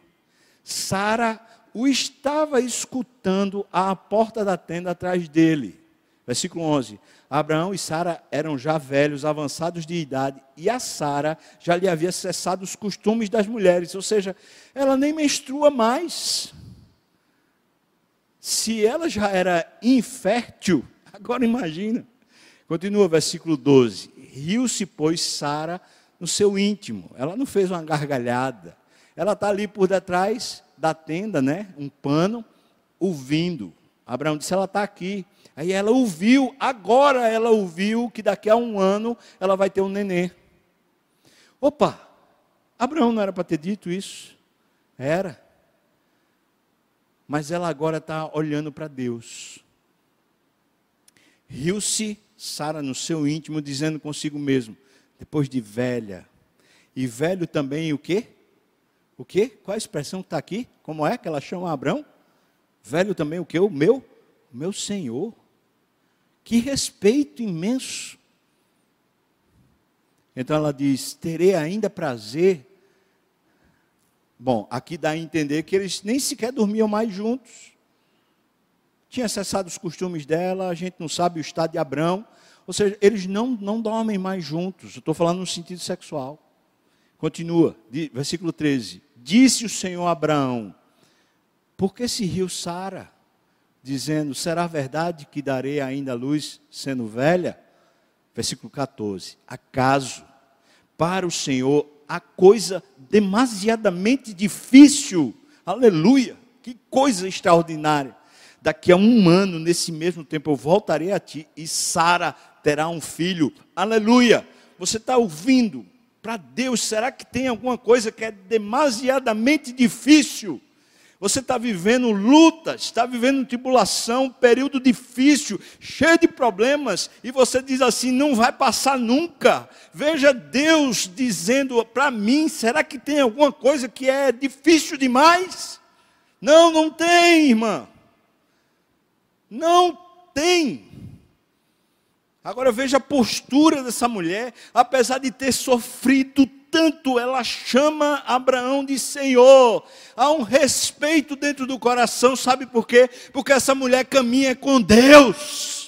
Sara o estava escutando à porta da tenda atrás dele. Versículo 11: Abraão e Sara eram já velhos, avançados de idade, e a Sara já lhe havia cessado os costumes das mulheres, ou seja, ela nem menstrua mais. Se ela já era infértil, agora imagina. Continua versículo 12: riu-se, pois, Sara no seu íntimo. Ela não fez uma gargalhada. Ela está ali por detrás da tenda, né? Um pano, ouvindo. Abraão disse: ela está aqui. Aí ela ouviu, agora ela ouviu que daqui a um ano ela vai ter um nenê. Opa, Abraão não era para ter dito isso? Era. Mas ela agora está olhando para Deus. Riu-se Sara no seu íntimo, dizendo consigo mesmo, depois de velha. E velho também o quê? O quê? Qual a expressão que está aqui? Como é que ela chama Abraão? Velho também o quê? O meu? O meu Senhor. Que respeito imenso. Então ela diz: terei ainda prazer. Bom, aqui dá a entender que eles nem sequer dormiam mais juntos tinha cessado os costumes dela, a gente não sabe o estado de Abraão. Ou seja, eles não, não dormem mais juntos. Eu estou falando no sentido sexual. Continua, versículo 13. Disse o Senhor a Abraão: Por que se riu Sara? Dizendo: Será verdade que darei ainda luz sendo velha? Versículo 14. Acaso para o Senhor a coisa demasiadamente difícil? Aleluia! Que coisa extraordinária daqui a um ano, nesse mesmo tempo, eu voltarei a ti e Sara terá um filho. Aleluia! Você está ouvindo Para Deus, será que tem alguma coisa que é demasiadamente difícil? Você está vivendo lutas, está vivendo tribulação, período difícil, cheio de problemas, e você diz assim: não vai passar nunca. Veja Deus dizendo para mim: será que tem alguma coisa que é difícil demais? Não, não tem, irmã. Não tem. Agora veja a postura dessa mulher, apesar de ter sofrido tanto, ela chama Abraão de Senhor. Há um respeito dentro do coração, sabe por quê? Porque essa mulher caminha com Deus.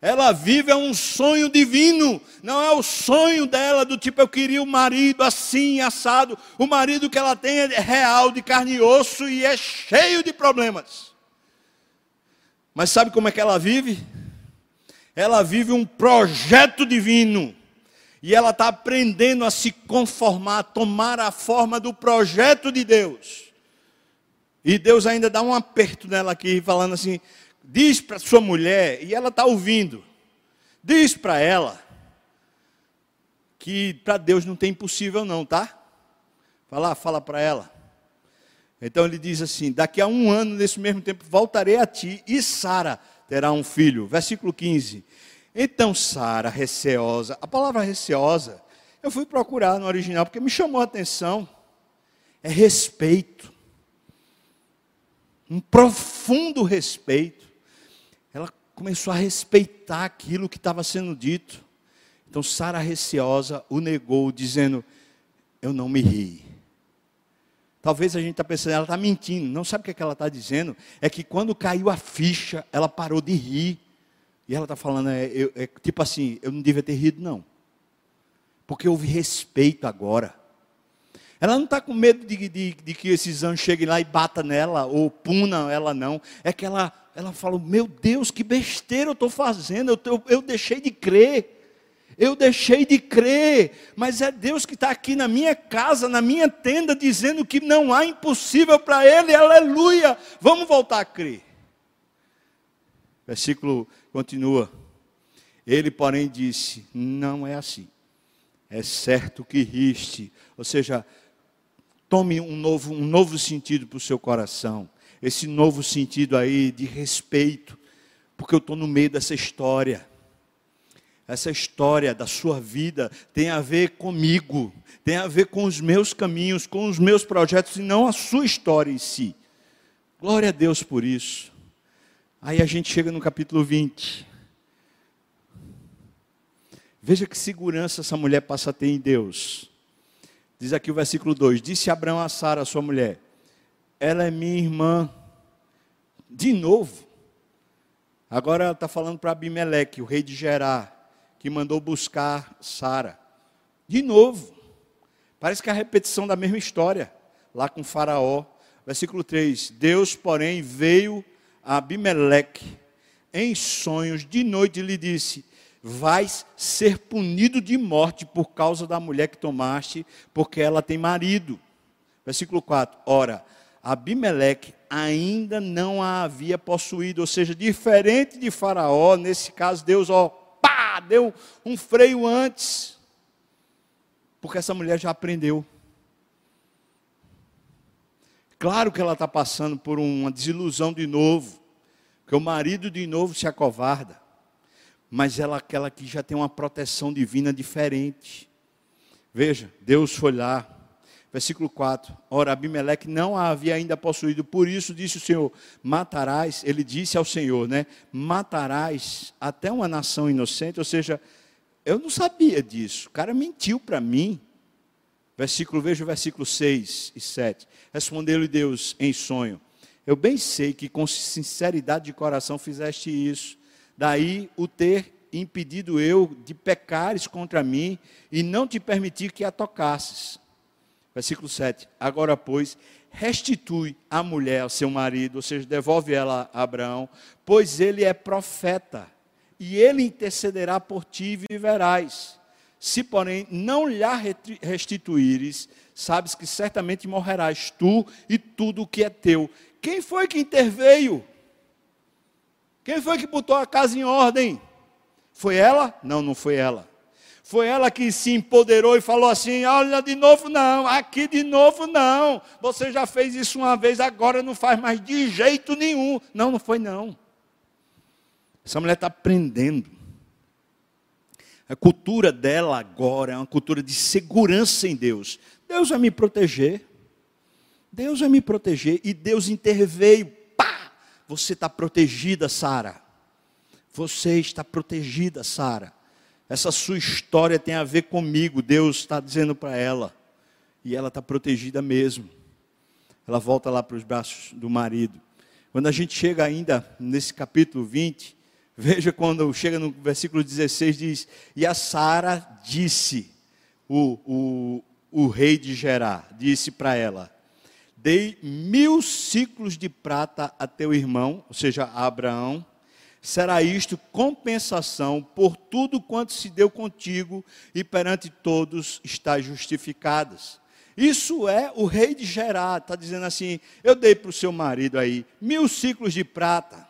Ela vive um sonho divino, não é o sonho dela do tipo eu queria o um marido assim, assado. O marido que ela tem é real, de carne e osso e é cheio de problemas. Mas sabe como é que ela vive? Ela vive um projeto divino. E ela está aprendendo a se conformar, a tomar a forma do projeto de Deus. E Deus ainda dá um aperto nela aqui, falando assim: diz para sua mulher, e ela está ouvindo, diz para ela, que para Deus não tem impossível, não, tá? Fala, fala para ela. Então ele diz assim: daqui a um ano, nesse mesmo tempo, voltarei a ti, e Sara terá um filho. Versículo 15. Então Sara, receosa, a palavra receosa, eu fui procurar no original porque me chamou a atenção. É respeito. Um profundo respeito. Começou a respeitar aquilo que estava sendo dito. Então Sara receosa o negou, dizendo: Eu não me ri. Talvez a gente está pensando, ela está mentindo. Não sabe o que, é que ela está dizendo? É que quando caiu a ficha, ela parou de rir. E ela está falando, é, eu, é, tipo assim, eu não devia ter rido, não. Porque houve respeito agora. Ela não está com medo de, de, de, que esses anjos cheguem lá e batam nela, ou punam ela, não. É que ela, ela fala, meu Deus, que besteira eu estou fazendo, eu, eu, eu deixei de crer. Eu deixei de crer, mas é Deus que está aqui na minha casa, na minha tenda, dizendo que não há impossível para Ele, aleluia. Vamos voltar a crer. Versículo continua. Ele, porém, disse: Não é assim. É certo que riste. Ou seja, tome um novo, um novo sentido para o seu coração. Esse novo sentido aí de respeito. Porque eu estou no meio dessa história. Essa história da sua vida tem a ver comigo, tem a ver com os meus caminhos, com os meus projetos e não a sua história em si. Glória a Deus por isso. Aí a gente chega no capítulo 20. Veja que segurança essa mulher passa a ter em Deus. Diz aqui o versículo 2: Disse Abraão a Sara, sua mulher, ela é minha irmã. De novo. Agora ela está falando para Abimeleque, o rei de Gerar, que mandou buscar Sara. De novo. Parece que é a repetição da mesma história, lá com Faraó. Versículo 3: Deus, porém, veio Abimeleque, em sonhos de noite, lhe disse: Vais ser punido de morte por causa da mulher que tomaste, porque ela tem marido. Versículo 4: Ora, Abimeleque ainda não a havia possuído, ou seja, diferente de Faraó, nesse caso, Deus, ó, pá, deu um freio antes, porque essa mulher já aprendeu. Claro que ela está passando por uma desilusão de novo, que o marido de novo se acovarda, mas ela aquela que já tem uma proteção divina diferente. Veja, Deus foi lá, versículo 4. Ora, Abimeleque não a havia ainda possuído, por isso disse o Senhor: matarás, ele disse ao Senhor, né? Matarás até uma nação inocente, ou seja, eu não sabia disso, o cara mentiu para mim. Versículo, veja o versículo 6 e 7. Respondeu-lhe Deus em sonho: Eu bem sei que com sinceridade de coração fizeste isso. Daí o ter impedido eu de pecares contra mim e não te permitir que a tocasses. Versículo 7. Agora, pois, restitui a mulher ao seu marido, ou seja, devolve ela a Abraão, pois ele é profeta, e ele intercederá por ti e viverás. Se, porém, não lhe restituíres, sabes que certamente morrerás tu e tudo o que é teu. Quem foi que interveio? Quem foi que botou a casa em ordem? Foi ela? Não, não foi ela. Foi ela que se empoderou e falou assim: Olha, de novo não, aqui de novo não. Você já fez isso uma vez, agora não faz mais de jeito nenhum. Não, não foi não. Essa mulher está aprendendo. A cultura dela agora é uma cultura de segurança em Deus. Deus vai me proteger. Deus vai me proteger. E Deus interveio. Pá! Você está protegida, Sara. Você está protegida, Sara. Essa sua história tem a ver comigo, Deus está dizendo para ela. E ela está protegida mesmo. Ela volta lá para os braços do marido. Quando a gente chega ainda nesse capítulo 20, veja quando chega no versículo 16, diz: E a Sara disse, o, o, o rei de Gerar, disse para ela: Dei mil ciclos de prata a teu irmão, ou seja, a Abraão, será isto compensação por tudo quanto se deu contigo e perante todos está justificadas. Isso é o rei de Gerá, está dizendo assim: eu dei para o seu marido aí mil ciclos de prata,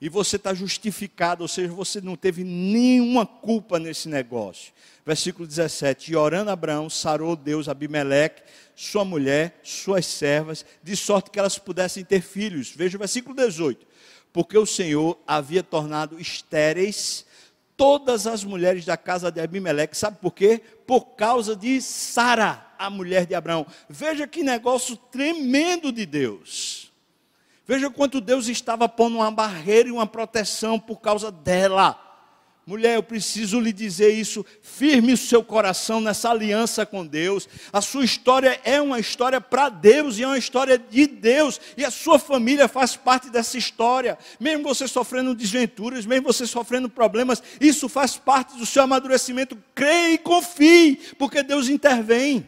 e você está justificado, ou seja, você não teve nenhuma culpa nesse negócio. Versículo 17: E orando Abraão, sarou Deus Abimeleque, sua mulher, suas servas, de sorte que elas pudessem ter filhos. Veja o versículo 18 porque o Senhor havia tornado estéreis todas as mulheres da casa de Abimeleque. Sabe por quê? Por causa de Sara, a mulher de Abraão. Veja que negócio tremendo de Deus. Veja quanto Deus estava pondo uma barreira e uma proteção por causa dela. Mulher, eu preciso lhe dizer isso. Firme o seu coração nessa aliança com Deus. A sua história é uma história para Deus e é uma história de Deus. E a sua família faz parte dessa história. Mesmo você sofrendo desventuras, mesmo você sofrendo problemas, isso faz parte do seu amadurecimento. Creia e confie, porque Deus intervém.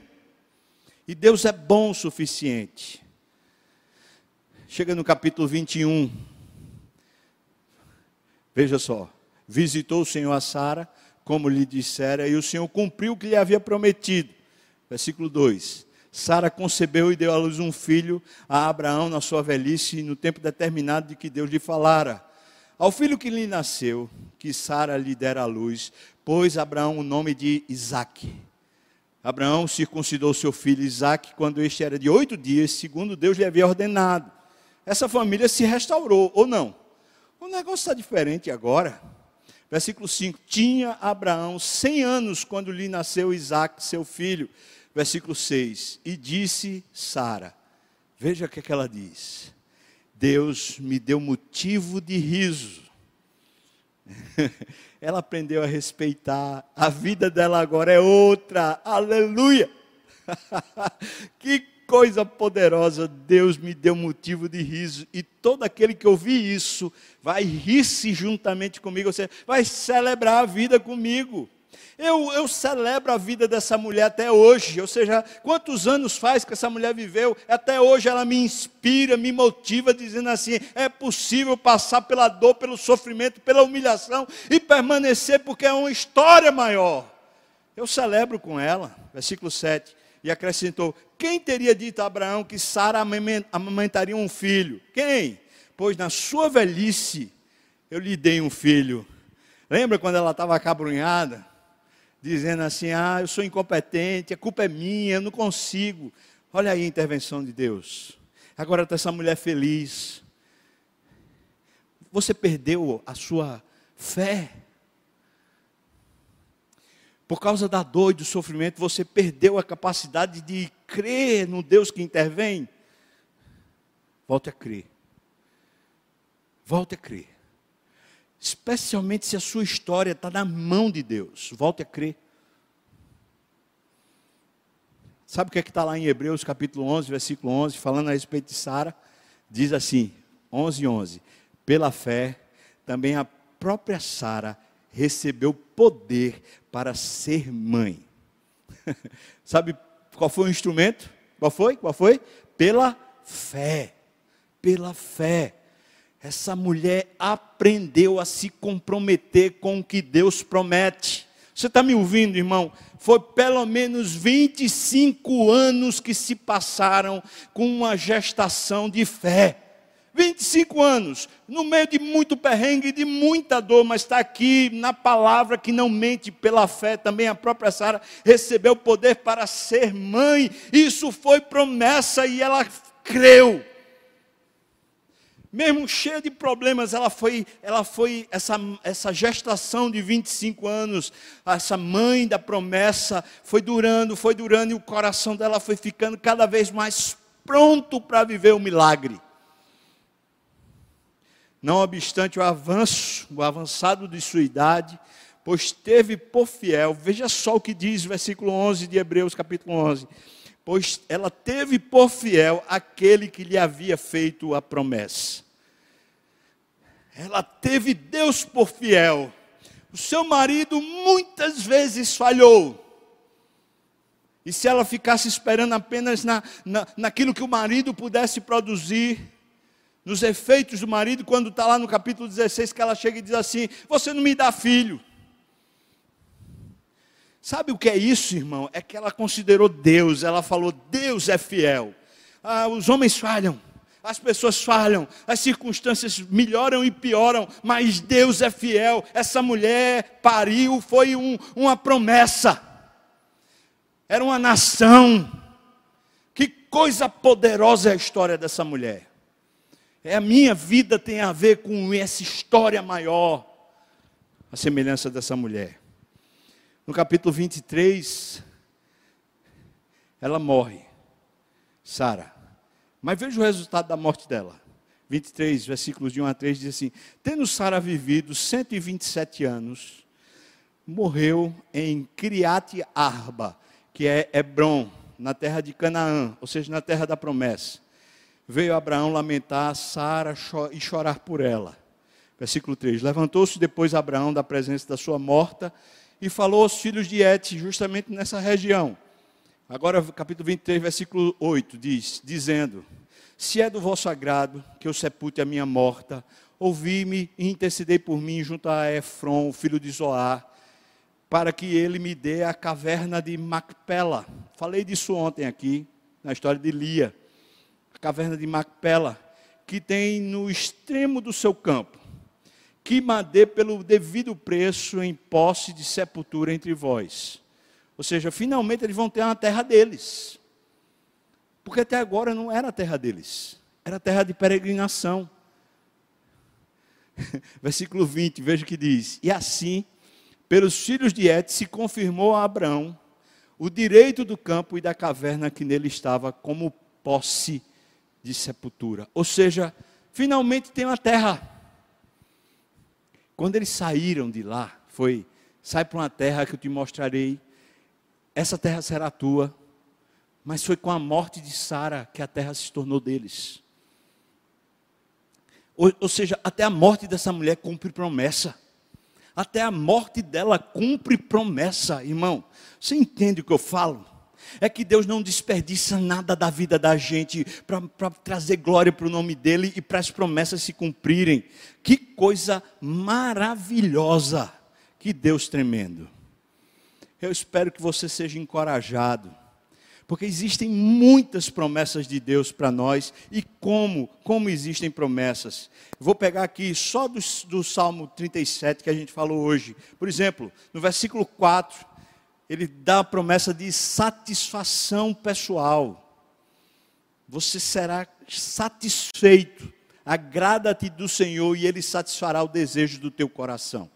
E Deus é bom o suficiente. Chega no capítulo 21. Veja só visitou o Senhor a Sara, como lhe dissera, e o Senhor cumpriu o que lhe havia prometido. Versículo 2: Sara concebeu e deu à luz um filho a Abraão na sua velhice, no tempo determinado de que Deus lhe falara. Ao filho que lhe nasceu, que Sara lhe dera à luz, pôs Abraão o nome de Isaque. Abraão circuncidou seu filho Isaque quando este era de oito dias, segundo Deus lhe havia ordenado. Essa família se restaurou, ou não? O negócio está diferente agora. Versículo 5: Tinha Abraão 100 anos quando lhe nasceu Isaac, seu filho. Versículo 6: E disse Sara: Veja o que, é que ela diz. Deus me deu motivo de riso. ela aprendeu a respeitar. A vida dela agora é outra. Aleluia! que coisa poderosa, Deus me deu motivo de riso, e todo aquele que ouvir isso vai rir-se juntamente comigo, você vai celebrar a vida comigo. Eu, eu celebro a vida dessa mulher até hoje, ou seja, quantos anos faz que essa mulher viveu, até hoje ela me inspira, me motiva, dizendo assim: é possível passar pela dor, pelo sofrimento, pela humilhação e permanecer, porque é uma história maior. Eu celebro com ela, versículo 7 e acrescentou: Quem teria dito a Abraão que Sara amamentaria um filho? Quem? Pois na sua velhice eu lhe dei um filho. Lembra quando ela estava acabrunhada? Dizendo assim: Ah, eu sou incompetente, a culpa é minha, eu não consigo. Olha aí a intervenção de Deus. Agora está essa mulher feliz. Você perdeu a sua fé. Por causa da dor e do sofrimento, você perdeu a capacidade de crer no Deus que intervém. Volte a crer. Volte a crer. Especialmente se a sua história está na mão de Deus. Volte a crer. Sabe o que é que está lá em Hebreus capítulo 11, versículo 11, falando a respeito de Sara? Diz assim, 11, 11. Pela fé, também a própria Sara recebeu poder para ser mãe. Sabe qual foi o instrumento? Qual foi? Qual foi? Pela fé. Pela fé. Essa mulher aprendeu a se comprometer com o que Deus promete. Você está me ouvindo, irmão? Foi pelo menos 25 anos que se passaram com uma gestação de fé. 25 anos, no meio de muito perrengue, de muita dor, mas está aqui na palavra que não mente pela fé. Também a própria Sara recebeu poder para ser mãe. Isso foi promessa e ela creu. Mesmo cheia de problemas, ela foi, ela foi essa, essa gestação de 25 anos, essa mãe da promessa, foi durando, foi durando, e o coração dela foi ficando cada vez mais pronto para viver o milagre. Não obstante o avanço, o avançado de sua idade, pois teve por fiel, veja só o que diz o versículo 11 de Hebreus, capítulo 11. Pois ela teve por fiel aquele que lhe havia feito a promessa. Ela teve Deus por fiel. O seu marido muitas vezes falhou. E se ela ficasse esperando apenas na, na, naquilo que o marido pudesse produzir, nos efeitos do marido, quando está lá no capítulo 16, que ela chega e diz assim: Você não me dá filho. Sabe o que é isso, irmão? É que ela considerou Deus, ela falou: Deus é fiel. Ah, os homens falham, as pessoas falham, as circunstâncias melhoram e pioram, mas Deus é fiel. Essa mulher pariu, foi um, uma promessa, era uma nação. Que coisa poderosa é a história dessa mulher. É a minha vida tem a ver com essa história maior, a semelhança dessa mulher. No capítulo 23, ela morre, Sara. Mas veja o resultado da morte dela. 23, versículos de 1 a 3 diz assim: Tendo Sara vivido 127 anos, morreu em Criate Arba, que é Hebron, na terra de Canaã, ou seja, na terra da promessa veio Abraão lamentar Sara e chorar por ela. Versículo 3: Levantou-se depois Abraão da presença da sua morta e falou aos filhos de Et, justamente nessa região. Agora, capítulo 23, versículo 8, diz: Dizendo: Se é do vosso agrado que eu sepulte a minha morta, ouvi-me e intercedei por mim junto a Efron, filho de Zoar, para que ele me dê a caverna de Macpela. Falei disso ontem aqui, na história de Lia caverna de Macpela, que tem no extremo do seu campo, que madê pelo devido preço em posse de sepultura entre vós. Ou seja, finalmente eles vão ter uma terra deles. Porque até agora não era a terra deles, era a terra de peregrinação. Versículo 20, veja o que diz: E assim, pelos filhos de Et, se confirmou a Abraão o direito do campo e da caverna que nele estava como posse de sepultura. Ou seja, finalmente tem uma terra. Quando eles saíram de lá, foi: sai para uma terra que eu te mostrarei, essa terra será tua. Mas foi com a morte de Sara que a terra se tornou deles. Ou, ou seja, até a morte dessa mulher cumpre promessa. Até a morte dela cumpre promessa, irmão. Você entende o que eu falo? É que Deus não desperdiça nada da vida da gente para trazer glória para o nome dEle e para as promessas se cumprirem. Que coisa maravilhosa! Que Deus tremendo. Eu espero que você seja encorajado, porque existem muitas promessas de Deus para nós e como, como existem promessas. Vou pegar aqui só do, do Salmo 37 que a gente falou hoje. Por exemplo, no versículo 4, ele dá a promessa de satisfação pessoal. Você será satisfeito. Agrada-te do Senhor e ele satisfará o desejo do teu coração.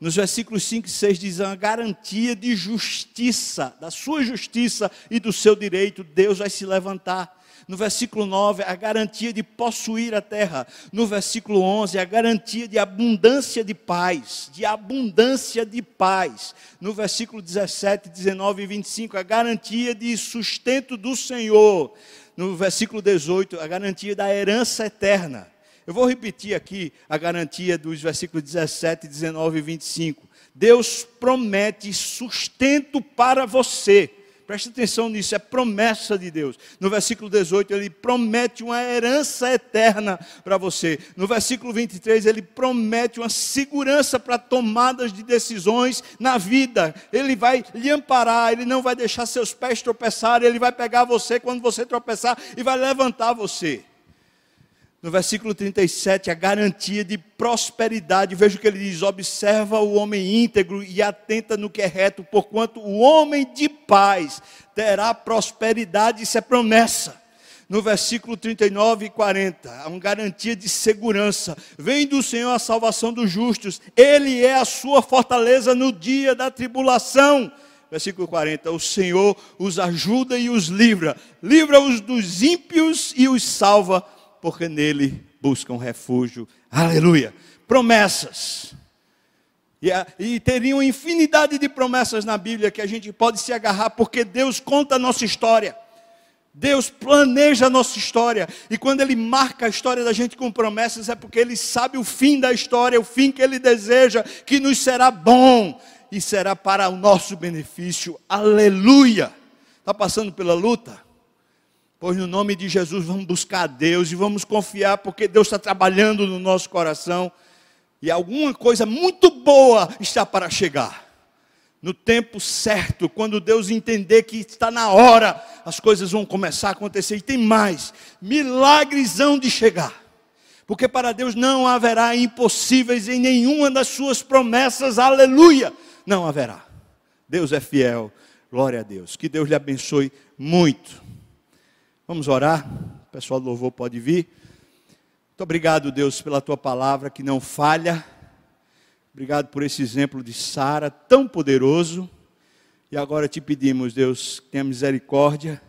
Nos versículos 5 e 6 diz a garantia de justiça, da sua justiça e do seu direito, Deus vai se levantar. No versículo 9, a garantia de possuir a terra. No versículo 11, a garantia de abundância de paz, de abundância de paz. No versículo 17, 19 e 25, a garantia de sustento do Senhor. No versículo 18, a garantia da herança eterna. Eu vou repetir aqui a garantia dos versículos 17, 19 e 25. Deus promete sustento para você Preste atenção nisso, é promessa de Deus. No versículo 18, ele promete uma herança eterna para você. No versículo 23, ele promete uma segurança para tomadas de decisões na vida. Ele vai lhe amparar, ele não vai deixar seus pés tropeçarem, ele vai pegar você quando você tropeçar e vai levantar você. No versículo 37, a garantia de prosperidade. Veja o que ele diz: observa o homem íntegro e atenta no que é reto, porquanto o homem de paz terá prosperidade, isso é promessa no versículo 39 e 40, há uma garantia de segurança. Vem do Senhor a salvação dos justos, Ele é a sua fortaleza no dia da tribulação. Versículo 40, o Senhor os ajuda e os livra, livra-os dos ímpios e os salva, porque nele buscam refúgio. Aleluia. Promessas. E, e teriam infinidade de promessas na Bíblia que a gente pode se agarrar, porque Deus conta a nossa história. Deus planeja a nossa história, e quando Ele marca a história da gente com promessas, é porque Ele sabe o fim da história, o fim que Ele deseja, que nos será bom e será para o nosso benefício. Aleluia! Está passando pela luta? Pois no nome de Jesus vamos buscar a Deus e vamos confiar, porque Deus está trabalhando no nosso coração e alguma coisa muito boa está para chegar no tempo certo, quando Deus entender que está na hora, as coisas vão começar a acontecer. E tem mais: milagres hão de chegar. Porque para Deus não haverá impossíveis em nenhuma das suas promessas, aleluia, não haverá. Deus é fiel, glória a Deus. Que Deus lhe abençoe muito. Vamos orar, o pessoal do louvor pode vir. Muito obrigado, Deus, pela tua palavra que não falha Obrigado por esse exemplo de Sara, tão poderoso. E agora te pedimos, Deus, tenha misericórdia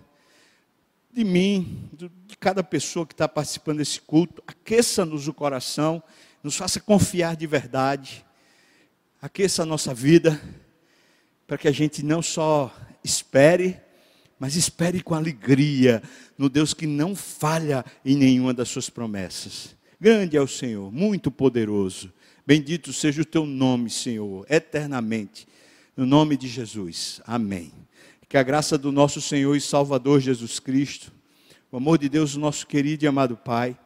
de mim, de cada pessoa que está participando desse culto. Aqueça-nos o coração, nos faça confiar de verdade. Aqueça a nossa vida, para que a gente não só espere, mas espere com alegria no Deus que não falha em nenhuma das suas promessas. Grande é o Senhor, muito poderoso. Bendito seja o teu nome, Senhor, eternamente. No nome de Jesus. Amém. Que a graça do nosso Senhor e Salvador Jesus Cristo, o amor de Deus, nosso querido e amado Pai,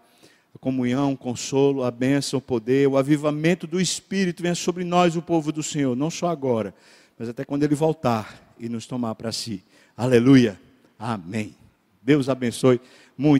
a comunhão, o consolo, a bênção, o poder, o avivamento do Espírito venha sobre nós, o povo do Senhor, não só agora, mas até quando Ele voltar e nos tomar para si. Aleluia. Amém. Deus abençoe muito.